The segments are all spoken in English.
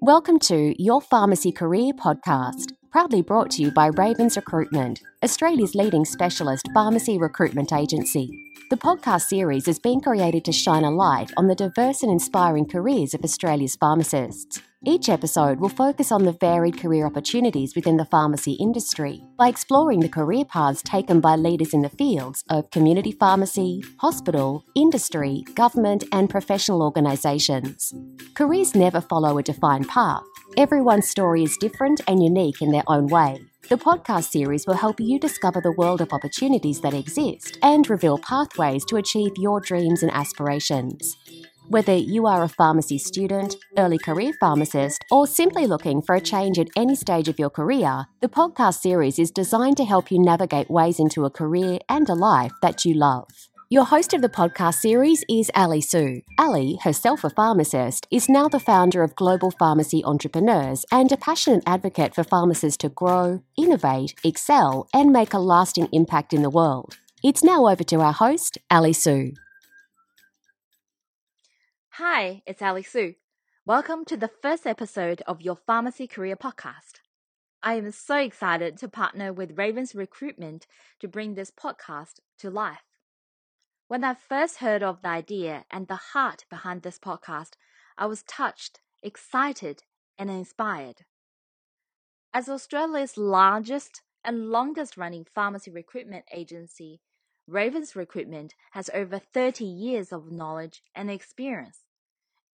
Welcome to Your Pharmacy Career podcast, proudly brought to you by Ravens Recruitment, Australia's leading specialist pharmacy recruitment agency. The podcast series is being created to shine a light on the diverse and inspiring careers of Australia's pharmacists. Each episode will focus on the varied career opportunities within the pharmacy industry by exploring the career paths taken by leaders in the fields of community pharmacy, hospital, industry, government, and professional organisations. Careers never follow a defined path. Everyone's story is different and unique in their own way. The podcast series will help you discover the world of opportunities that exist and reveal pathways to achieve your dreams and aspirations. Whether you are a pharmacy student, early career pharmacist, or simply looking for a change at any stage of your career, the podcast series is designed to help you navigate ways into a career and a life that you love. Your host of the podcast series is Ali Sue. Ali, herself a pharmacist, is now the founder of Global Pharmacy Entrepreneurs and a passionate advocate for pharmacists to grow, innovate, excel, and make a lasting impact in the world. It's now over to our host, Ali Sue. Hi, it's Ali Sue. Welcome to the first episode of your Pharmacy Career Podcast. I am so excited to partner with Ravens Recruitment to bring this podcast to life. When I first heard of the idea and the heart behind this podcast, I was touched, excited, and inspired. As Australia's largest and longest running pharmacy recruitment agency, Ravens Recruitment has over 30 years of knowledge and experience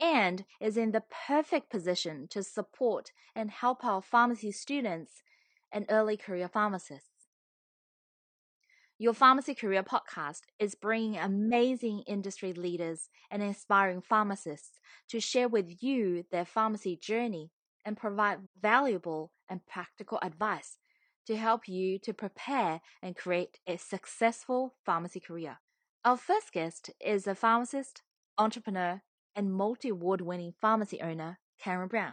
and is in the perfect position to support and help our pharmacy students and early career pharmacists. Your Pharmacy Career podcast is bringing amazing industry leaders and inspiring pharmacists to share with you their pharmacy journey and provide valuable and practical advice to help you to prepare and create a successful pharmacy career. Our first guest is a pharmacist, entrepreneur, and multi award winning pharmacy owner, Karen Brown.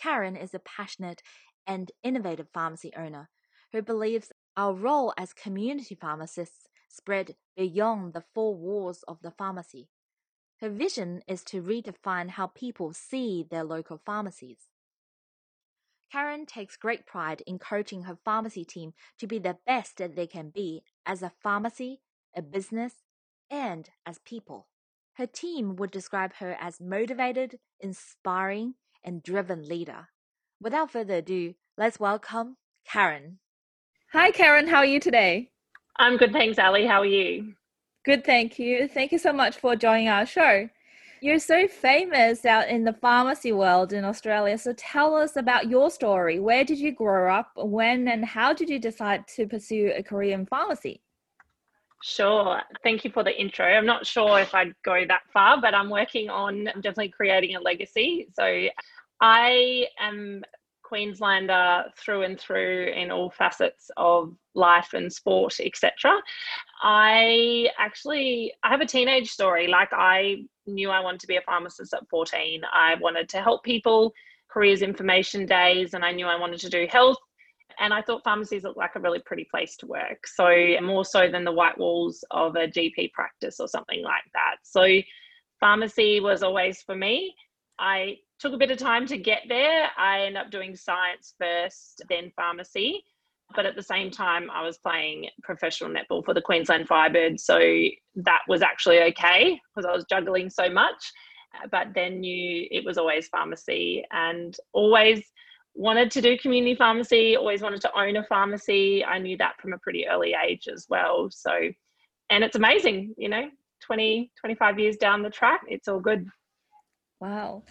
Karen is a passionate and innovative pharmacy owner who believes our role as community pharmacists spread beyond the four walls of the pharmacy. Her vision is to redefine how people see their local pharmacies. Karen takes great pride in coaching her pharmacy team to be the best that they can be as a pharmacy, a business, and as people. Her team would describe her as motivated, inspiring, and driven leader. Without further ado, let's welcome Karen. Hi, Karen. How are you today? I'm good, thanks, Ali. How are you? Good, thank you. Thank you so much for joining our show. You're so famous out in the pharmacy world in Australia. So tell us about your story. Where did you grow up? When and how did you decide to pursue a career in pharmacy? Sure. Thank you for the intro. I'm not sure if I'd go that far, but I'm working on definitely creating a legacy. So I am Queenslander through and through in all facets of life and sport, etc. I actually I have a teenage story. Like I knew I wanted to be a pharmacist at 14. I wanted to help people, careers information days, and I knew I wanted to do health and I thought pharmacies looked like a really pretty place to work. So, more so than the white walls of a GP practice or something like that. So, pharmacy was always for me. I took a bit of time to get there. I ended up doing science first, then pharmacy. But at the same time, I was playing professional netball for the Queensland Firebirds. So that was actually okay because I was juggling so much. But then knew it was always pharmacy and always wanted to do community pharmacy, always wanted to own a pharmacy. I knew that from a pretty early age as well. So, and it's amazing, you know, 20, 25 years down the track, it's all good. Wow.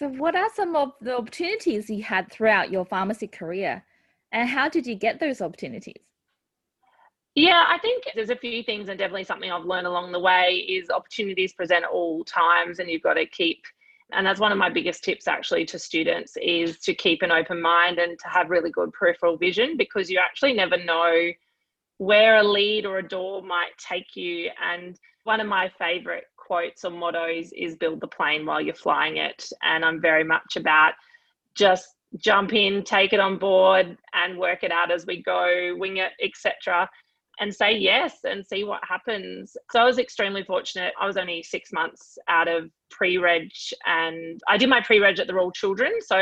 So, what are some of the opportunities you had throughout your pharmacy career? And how did you get those opportunities? Yeah, I think there's a few things, and definitely something I've learned along the way is opportunities present at all times, and you've got to keep and that's one of my biggest tips actually to students is to keep an open mind and to have really good peripheral vision because you actually never know where a lead or a door might take you and one of my favorite quotes or mottos is build the plane while you're flying it and i'm very much about just jump in take it on board and work it out as we go wing it etc and say yes and see what happens. So I was extremely fortunate. I was only six months out of pre reg and I did my pre reg at the Royal Children. So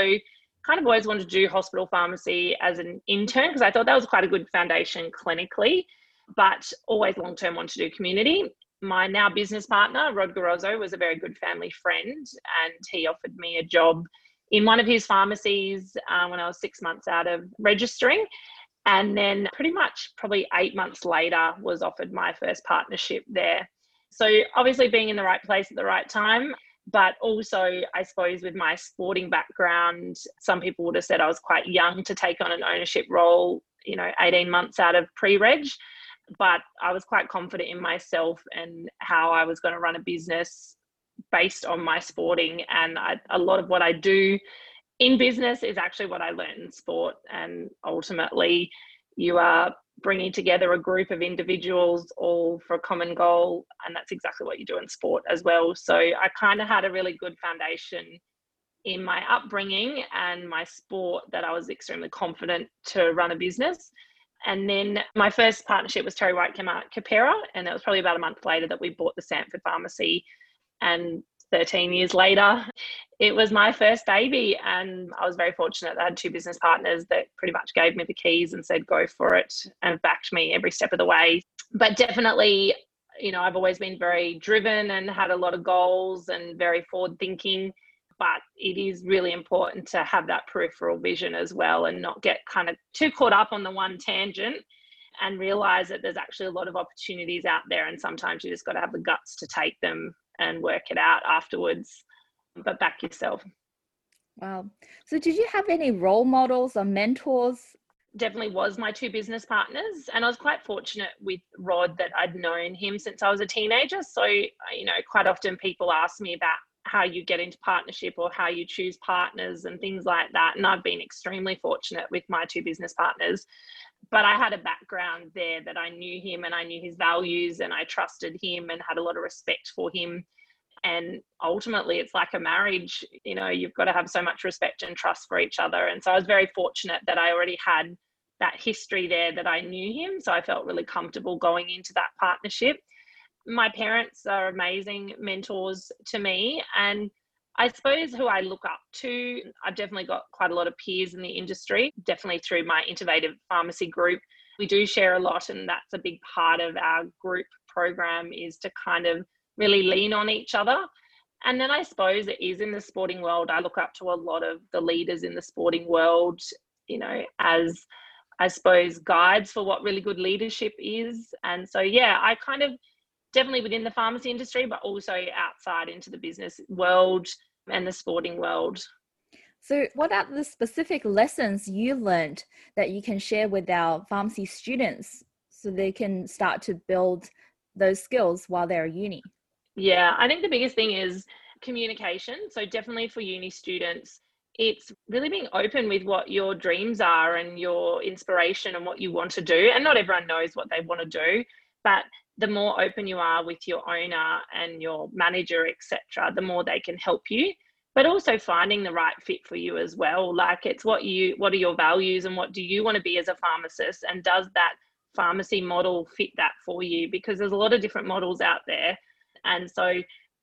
kind of always wanted to do hospital pharmacy as an intern because I thought that was quite a good foundation clinically, but always long term wanted to do community. My now business partner, Rod Garozzo, was a very good family friend and he offered me a job in one of his pharmacies uh, when I was six months out of registering. And then, pretty much probably eight months later, was offered my first partnership there. So, obviously, being in the right place at the right time, but also, I suppose, with my sporting background, some people would have said I was quite young to take on an ownership role, you know, 18 months out of pre reg. But I was quite confident in myself and how I was going to run a business based on my sporting. And I, a lot of what I do in business is actually what I learned in sport. And ultimately, you are bringing together a group of individuals all for a common goal. And that's exactly what you do in sport as well. So I kind of had a really good foundation in my upbringing and my sport that I was extremely confident to run a business. And then my first partnership was Terry White Capera, and it was probably about a month later that we bought the Samford Pharmacy. And 13 years later, it was my first baby. And I was very fortunate I had two business partners that pretty much gave me the keys and said, go for it, and backed me every step of the way. But definitely, you know, I've always been very driven and had a lot of goals and very forward thinking. But it is really important to have that peripheral vision as well and not get kind of too caught up on the one tangent and realize that there's actually a lot of opportunities out there. And sometimes you just got to have the guts to take them and work it out afterwards. But back yourself. Wow. So, did you have any role models or mentors? Definitely was my two business partners. And I was quite fortunate with Rod that I'd known him since I was a teenager. So, you know, quite often people ask me about how you get into partnership or how you choose partners and things like that. And I've been extremely fortunate with my two business partners. But I had a background there that I knew him and I knew his values and I trusted him and had a lot of respect for him. And ultimately, it's like a marriage. You know, you've got to have so much respect and trust for each other. And so I was very fortunate that I already had that history there that I knew him. So I felt really comfortable going into that partnership my parents are amazing mentors to me and I suppose who I look up to, I've definitely got quite a lot of peers in the industry, definitely through my innovative pharmacy group. We do share a lot, and that's a big part of our group program is to kind of really lean on each other. And then I suppose it is in the sporting world. I look up to a lot of the leaders in the sporting world, you know, as I suppose guides for what really good leadership is. And so, yeah, I kind of definitely within the pharmacy industry, but also outside into the business world and the sporting world. So, what are the specific lessons you learned that you can share with our pharmacy students so they can start to build those skills while they're at uni? Yeah, I think the biggest thing is communication. So, definitely for uni students, it's really being open with what your dreams are and your inspiration and what you want to do. And not everyone knows what they want to do, but the more open you are with your owner and your manager, etc., the more they can help you. But also finding the right fit for you as well. Like it's what you, what are your values and what do you want to be as a pharmacist? And does that pharmacy model fit that for you? Because there's a lot of different models out there. And so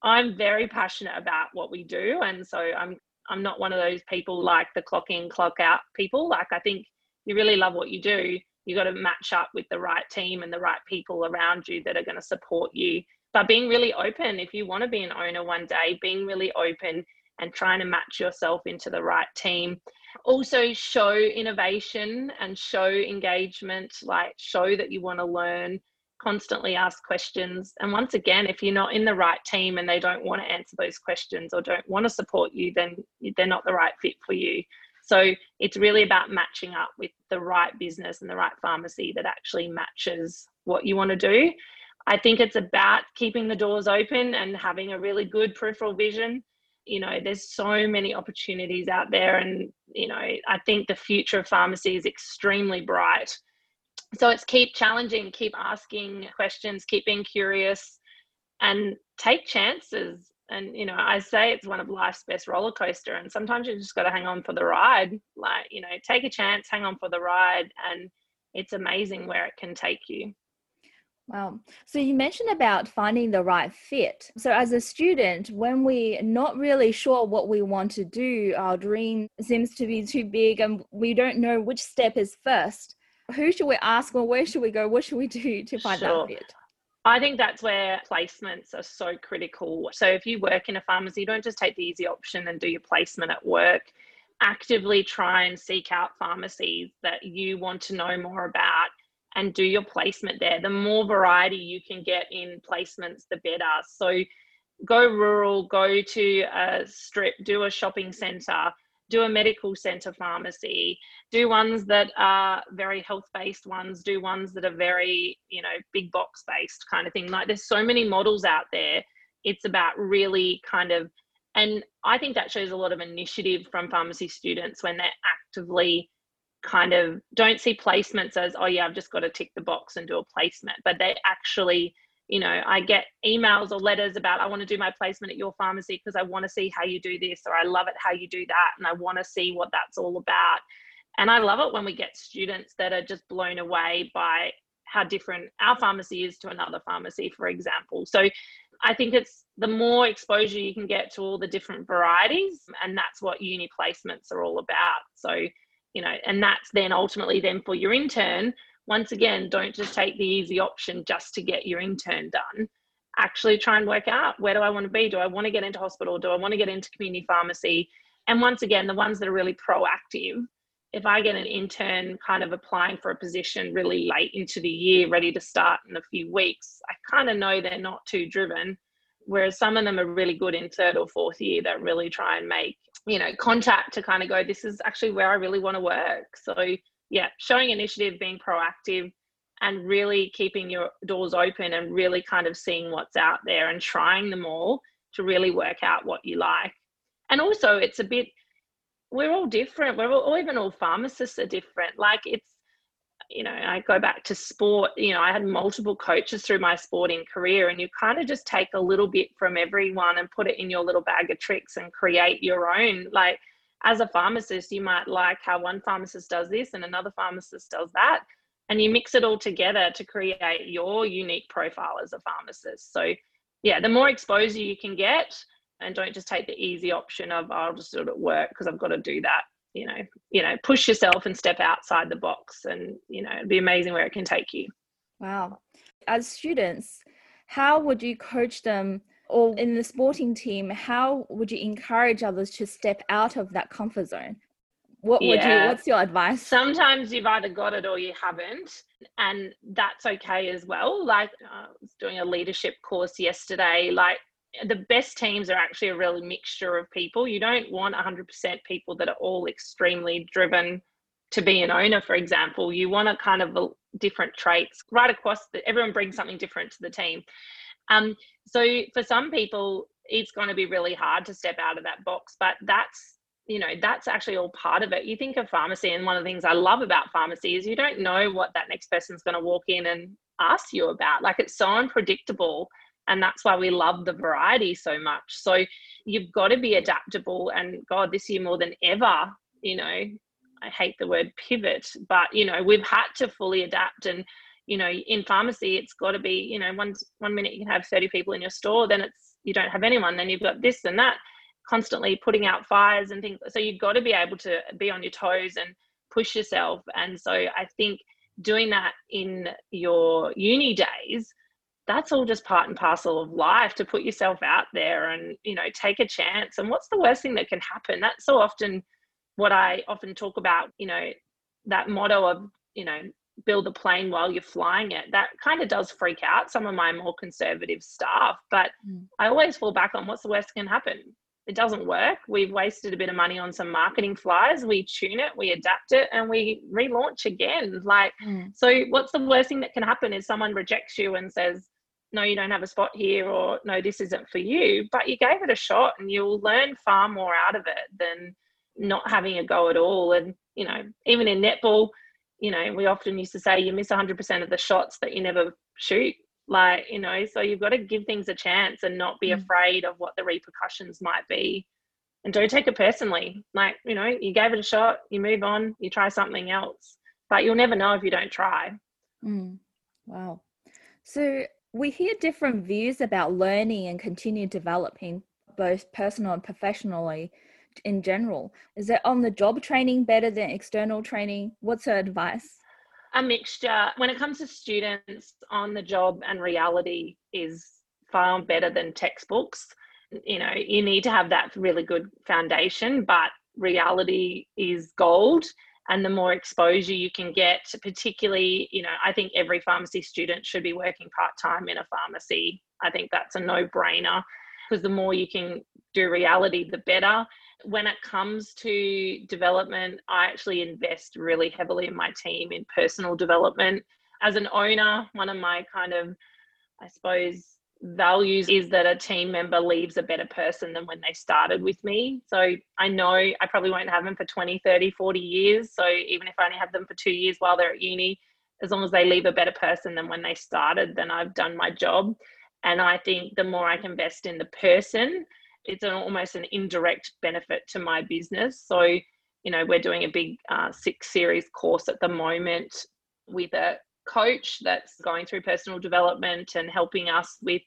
I'm very passionate about what we do. And so I'm, I'm not one of those people like the clock in, clock out people. Like I think you really love what you do you got to match up with the right team and the right people around you that are going to support you. But being really open if you want to be an owner one day being really open and trying to match yourself into the right team. Also show innovation and show engagement like show that you want to learn constantly ask questions. And once again if you're not in the right team and they don't want to answer those questions or don't want to support you then they're not the right fit for you so it's really about matching up with the right business and the right pharmacy that actually matches what you want to do. I think it's about keeping the doors open and having a really good peripheral vision. You know, there's so many opportunities out there, and you know, I think the future of pharmacy is extremely bright. So it's keep challenging, keep asking questions, keep being curious, and take chances and you know i say it's one of life's best roller coaster and sometimes you just got to hang on for the ride like you know take a chance hang on for the ride and it's amazing where it can take you Wow. So you mentioned about finding the right fit. So as a student, when we're not really sure what we want to do, our dream seems to be too big and we don't know which step is first. Who should we ask or where should we go? What should we do to find sure. that fit? I think that's where placements are so critical. So if you work in a pharmacy, don't just take the easy option and do your placement at work. Actively try and seek out pharmacies that you want to know more about and do your placement there. The more variety you can get in placements, the better. So go rural, go to a strip, do a shopping centre, do a medical centre pharmacy, do ones that are very health based ones, do ones that are very, you know, big box based kind of thing. Like there's so many models out there. It's about really kind of, and I think that shows a lot of initiative from pharmacy students when they're actively kind of don't see placements as oh yeah i've just got to tick the box and do a placement but they actually you know i get emails or letters about i want to do my placement at your pharmacy because i want to see how you do this or i love it how you do that and i want to see what that's all about. And i love it when we get students that are just blown away by how different our pharmacy is to another pharmacy for example. So i think it's the more exposure you can get to all the different varieties and that's what uni placements are all about. So you know and that's then ultimately then for your intern once again don't just take the easy option just to get your intern done. Actually try and work out where do i want to be? Do i want to get into hospital? Do i want to get into community pharmacy? And once again the ones that are really proactive if i get an intern kind of applying for a position really late into the year ready to start in a few weeks i kind of know they're not too driven. Whereas some of them are really good in third or fourth year that really try and make you know contact to kind of go this is actually where i really want to work. So yeah showing initiative being proactive and really keeping your doors open and really kind of seeing what's out there and trying them all to really work out what you like. And also it's a bit we're all different. We're all even all pharmacists are different. Like it's you know, I go back to sport, you know, I had multiple coaches through my sporting career, and you kind of just take a little bit from everyone and put it in your little bag of tricks and create your own. Like, as a pharmacist, you might like how one pharmacist does this and another pharmacist does that. And you mix it all together to create your unique profile as a pharmacist. So, yeah, the more exposure you can get, and don't just take the easy option of, I'll just do it at work because I've got to do that you know you know push yourself and step outside the box and you know it'd be amazing where it can take you wow as students how would you coach them or in the sporting team how would you encourage others to step out of that comfort zone what would yeah. you what's your advice sometimes you've either got it or you haven't and that's okay as well like uh, i was doing a leadership course yesterday like the best teams are actually a real mixture of people. You don't want 100% people that are all extremely driven to be an owner, for example. You want a kind of a different traits right across. The, everyone brings something different to the team. Um, so for some people, it's going to be really hard to step out of that box, but that's you know that's actually all part of it. You think of pharmacy and one of the things i love about pharmacy is you don't know what that next person's going to walk in and ask you about. Like it's so unpredictable and that's why we love the variety so much. So you've got to be adaptable and god this year more than ever you know i hate the word pivot but you know we've had to fully adapt and you know in pharmacy it's got to be you know one one minute you can have 30 people in your store then it's you don't have anyone then you've got this and that constantly putting out fires and things so you've got to be able to be on your toes and push yourself and so i think doing that in your uni days that's all just part and parcel of life to put yourself out there and you know take a chance and what's the worst thing that can happen? That's so often what i often talk about you know that motto of you know build a plane while you're flying it that kind of does freak out some of my more conservative staff but mm. i always fall back on what's the worst that can happen it doesn't work we've wasted a bit of money on some marketing flyers we tune it we adapt it and we relaunch again like mm. so what's the worst thing that can happen is someone rejects you and says no, you don't have a spot here, or no, this isn't for you. But you gave it a shot and you'll learn far more out of it than not having a go at all. And, you know, even in netball, you know, we often used to say you miss 100% of the shots that you never shoot. Like, you know, so you've got to give things a chance and not be mm. afraid of what the repercussions might be. And don't take it personally. Like, you know, you gave it a shot, you move on, you try something else. But you'll never know if you don't try. Mm. Wow. So we hear different views about learning and continue developing both personal and professionally in general. Is it on the job training better than external training? What's her advice? A mixture. When it comes to students, on the job and reality is far better than textbooks. You know, you need to have that really good foundation, but reality is gold and the more exposure you can get particularly you know i think every pharmacy student should be working part-time in a pharmacy i think that's a no-brainer because the more you can do reality the better when it comes to development i actually invest really heavily in my team in personal development as an owner one of my kind of i suppose values is that a team member leaves a better person than when they started with me. So I know I probably won't have them for 20, 30, 40 years. So even if I only have them for two years while they're at uni, as long as they leave a better person than when they started, then I've done my job. And I think the more I can invest in the person, it's an, almost an indirect benefit to my business. So, you know, we're doing a big uh, six series course at the moment with a coach that's going through personal development and helping us with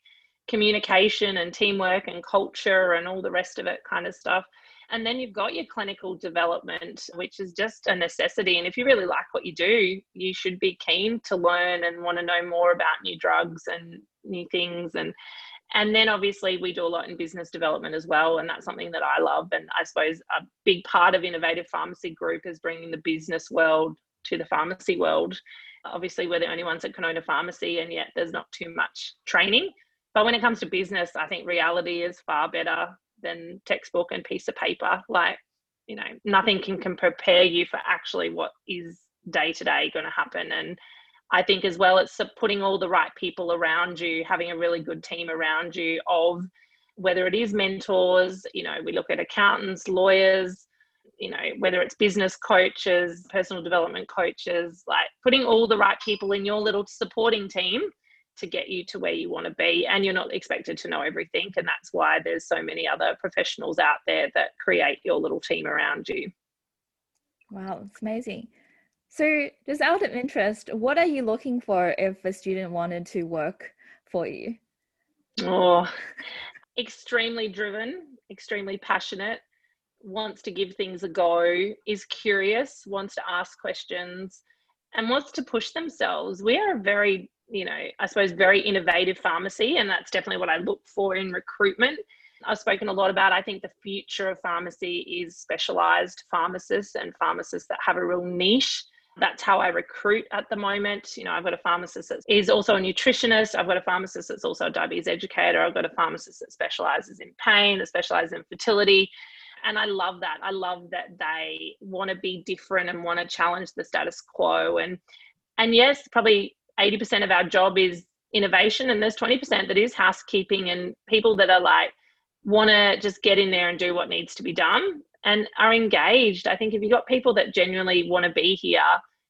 communication and teamwork and culture and all the rest of it kind of stuff. And then you've got your clinical development, which is just a necessity. And if you really like what you do, you should be keen to learn and want to know more about new drugs and new things. And and then obviously we do a lot in business development as well. And that's something that I love. And I suppose a big part of Innovative Pharmacy Group is bringing the business world to the pharmacy world Obviously, we're the only ones that can own a pharmacy, and yet there's not too much training. But when it comes to business, I think reality is far better than textbook and piece of paper. Like, you know, nothing can, can prepare you for actually what is day to day going to happen. And I think as well, it's putting all the right people around you, having a really good team around you of whether it is mentors, you know, we look at accountants, lawyers, you know whether it's business coaches personal development coaches like putting all the right people in your little supporting team to get you to where you want to be and you're not expected to know everything and that's why there's so many other professionals out there that create your little team around you. Wow it's amazing so just out of interest what are you looking for if a student wanted to work for you oh extremely driven extremely passionate wants to give things a go, is curious, wants to ask questions, and wants to push themselves. We are a very, you know, I suppose, very innovative pharmacy, and that's definitely what I look for in recruitment. I've spoken a lot about, I think the future of pharmacy is specialized pharmacists and pharmacists that have a real niche. That's how I recruit at the moment. You know, I've got a pharmacist that is also a nutritionist. I've got a pharmacist that's also a diabetes educator. I've got a pharmacist that specializes in pain, that specializes in fertility and I love that. I love that they want to be different and want to challenge the status quo. And and yes, probably 80% of our job is innovation, and there's 20% that is housekeeping and people that are like want to just get in there and do what needs to be done and are engaged. I think if you've got people that genuinely want to be here,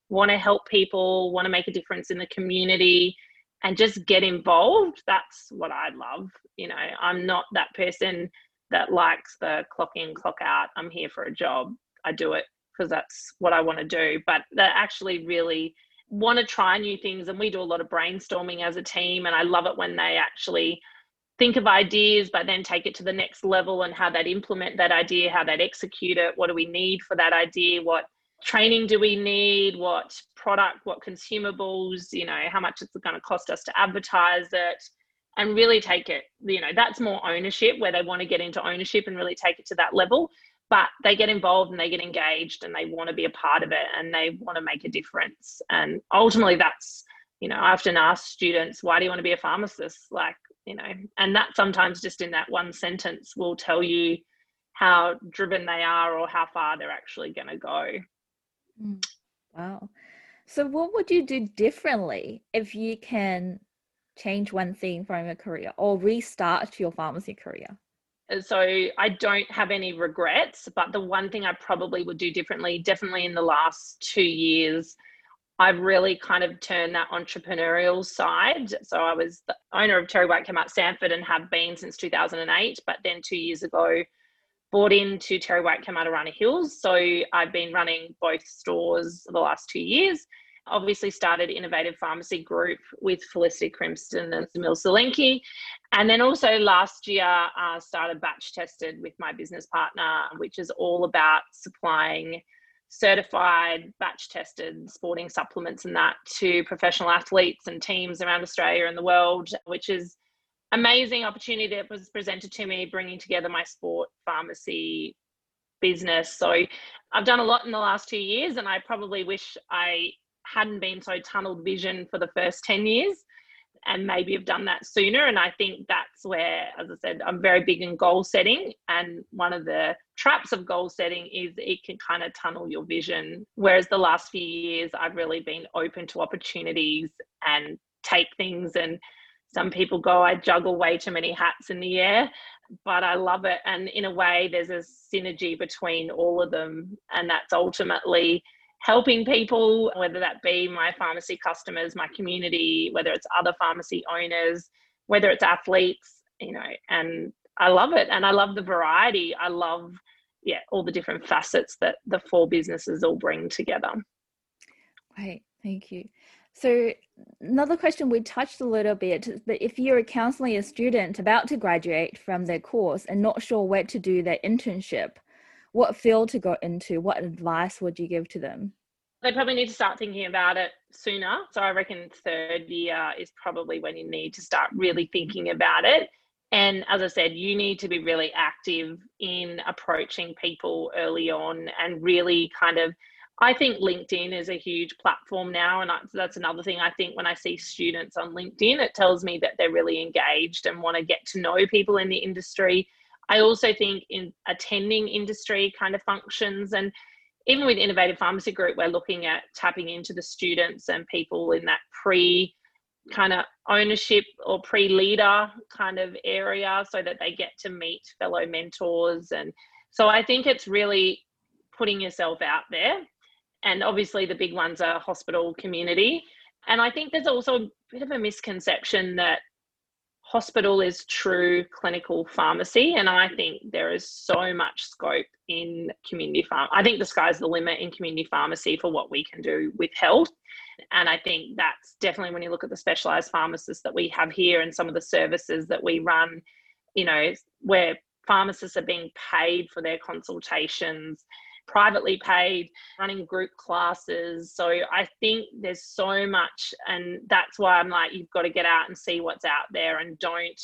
want to help people, want to make a difference in the community, and just get involved, that's what I love. You know, I'm not that person that likes the clock in, clock out, I'm here for a job. I do it because that's what I want to do. But that actually really want to try new things. And we do a lot of brainstorming as a team. And I love it when they actually think of ideas, but then take it to the next level and how they'd implement that idea, how they'd execute it. What do we need for that idea? What training do we need? What product, what consumables, you know, how much it's going to cost us to advertise it? and really take it you know that's more ownership where they want to get into ownership and really take it to that level but they get involved and they get engaged and they want to be a part of it and they want to make a difference and ultimately that's you know i often ask students why do you want to be a pharmacist like you know and that sometimes just in that one sentence will tell you how driven they are or how far they're actually going to go mm. wow so what would you do differently if you can change one thing from your career or restart your pharmacy career? So I don't have any regrets, but the one thing I probably would do differently, definitely in the last two years, I've really kind of turned that entrepreneurial side. So I was the owner of TerryWhite Chemmart Samford and have been since 2008, but then two years ago bought into TerryWhite Chemmart Arana Hills. So I've been running both stores the last two years obviously started Innovative Pharmacy Group with Felicity Crimston and Samil Solanki. And then also last year, uh, started Batch Tested with my business partner, which is all about supplying certified batch tested sporting supplements and that to professional athletes and teams around Australia and the world, which is amazing opportunity that was presented to me bringing together my sport pharmacy business. So I've done a lot in the last two years and I probably wish I hadn't been so tunnel vision for the first 10 years and maybe have done that sooner. And I think that's where, as I said, I'm very big in goal setting. And one of the traps of goal setting is it can kind of tunnel your vision. Whereas the last few years, I've really been open to opportunities and take things. And some people go, I juggle way too many hats in the air, but I love it. And in a way, there's a synergy between all of them. And that's ultimately helping people, whether that be my pharmacy customers, my community, whether it's other pharmacy owners, whether it's athletes, you know, and I love it. And I love the variety. I love, yeah, all the different facets that the four businesses all bring together. Great. Thank you. So, another question we touched a little bit, but if you're a counseling a student about to graduate from their course and not sure where to do their internship, what field to go into, what advice would you give to them? They probably need to start thinking about it sooner. So I reckon third year is probably when you need to start really thinking about it. And as I said, you need to be really active in approaching people early on and really kind of. I think LinkedIn is a huge platform now. And that's another thing I think when I see students on LinkedIn, it tells me that they're really engaged and want to get to know people in the industry I also think in attending industry kind of functions and even with Innovative Pharmacy Group, we're looking at tapping into the students and people in that pre kind of ownership or pre leader kind of area so that they get to meet fellow mentors. And so I think it's really putting yourself out there. And obviously, the big ones are hospital community. And I think there's also a bit of a misconception that hospital is true clinical pharmacy and i think there is so much scope in community farm i think the sky's the limit in community pharmacy for what we can do with health and i think that's definitely when you look at the specialized pharmacists that we have here and some of the services that we run you know where pharmacists are being paid for their consultations privately paid, running group classes. So I think there's so much, and that's why I'm like, you've got to get out and see what's out there, and don't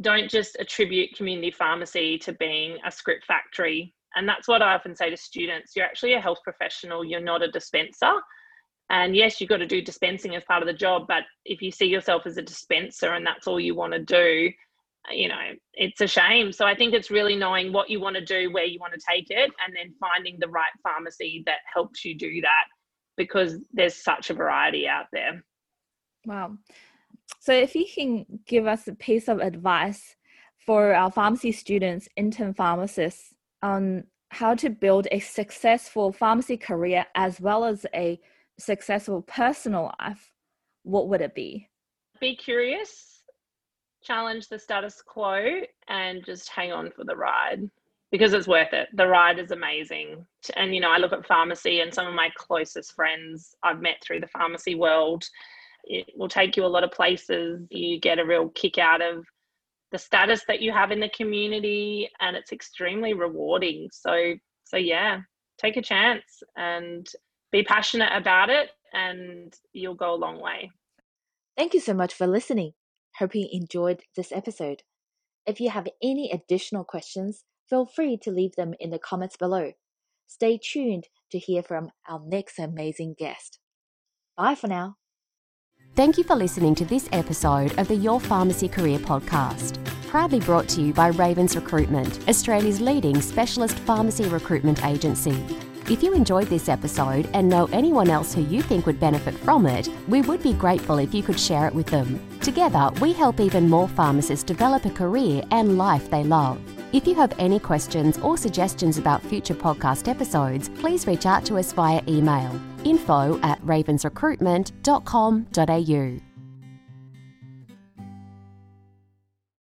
don't just attribute community pharmacy to being a script factory. And that's what I often say to students: you're actually a health professional. You're not a dispenser. And yes, you've got to do dispensing as part of the job, but if you see yourself as a dispenser and that's all you want to do, you know, it's a shame. So I think it's really knowing what you want to do, where you want to take it, and then finding the right pharmacy that helps you do that because there's such a variety out there. Wow. So if you can give us a piece of advice for our pharmacy students, intern pharmacists, on how to build a successful pharmacy career as well as a successful personal life, what would it be? Be curious challenge the status quo and just hang on for the ride because it's worth it. The ride is amazing. And, you know, I look at pharmacy and some of my closest friends I've met through the pharmacy world. It will take you a lot of places. You get a real kick out of the status that you have in the community and it's extremely rewarding. So, so yeah, take a chance and be passionate about it and you'll go a long way. Thank you so much for listening. Hope you enjoyed this episode. If you have any additional questions, feel free to leave them in the comments below. Stay tuned to hear from our next amazing guest. Bye for now. Thank you for listening to this episode of the Your Pharmacy Career podcast, proudly brought to you by Ravens Recruitment, Australia's leading specialist pharmacy recruitment agency. If you enjoyed this episode and know anyone else who you think would benefit from it, we would be grateful if you could share it with them. Together, we help even more pharmacists develop a career and life they love. If you have any questions or suggestions about future podcast episodes, please reach out to us via email info at ravensrecruitment.com.au.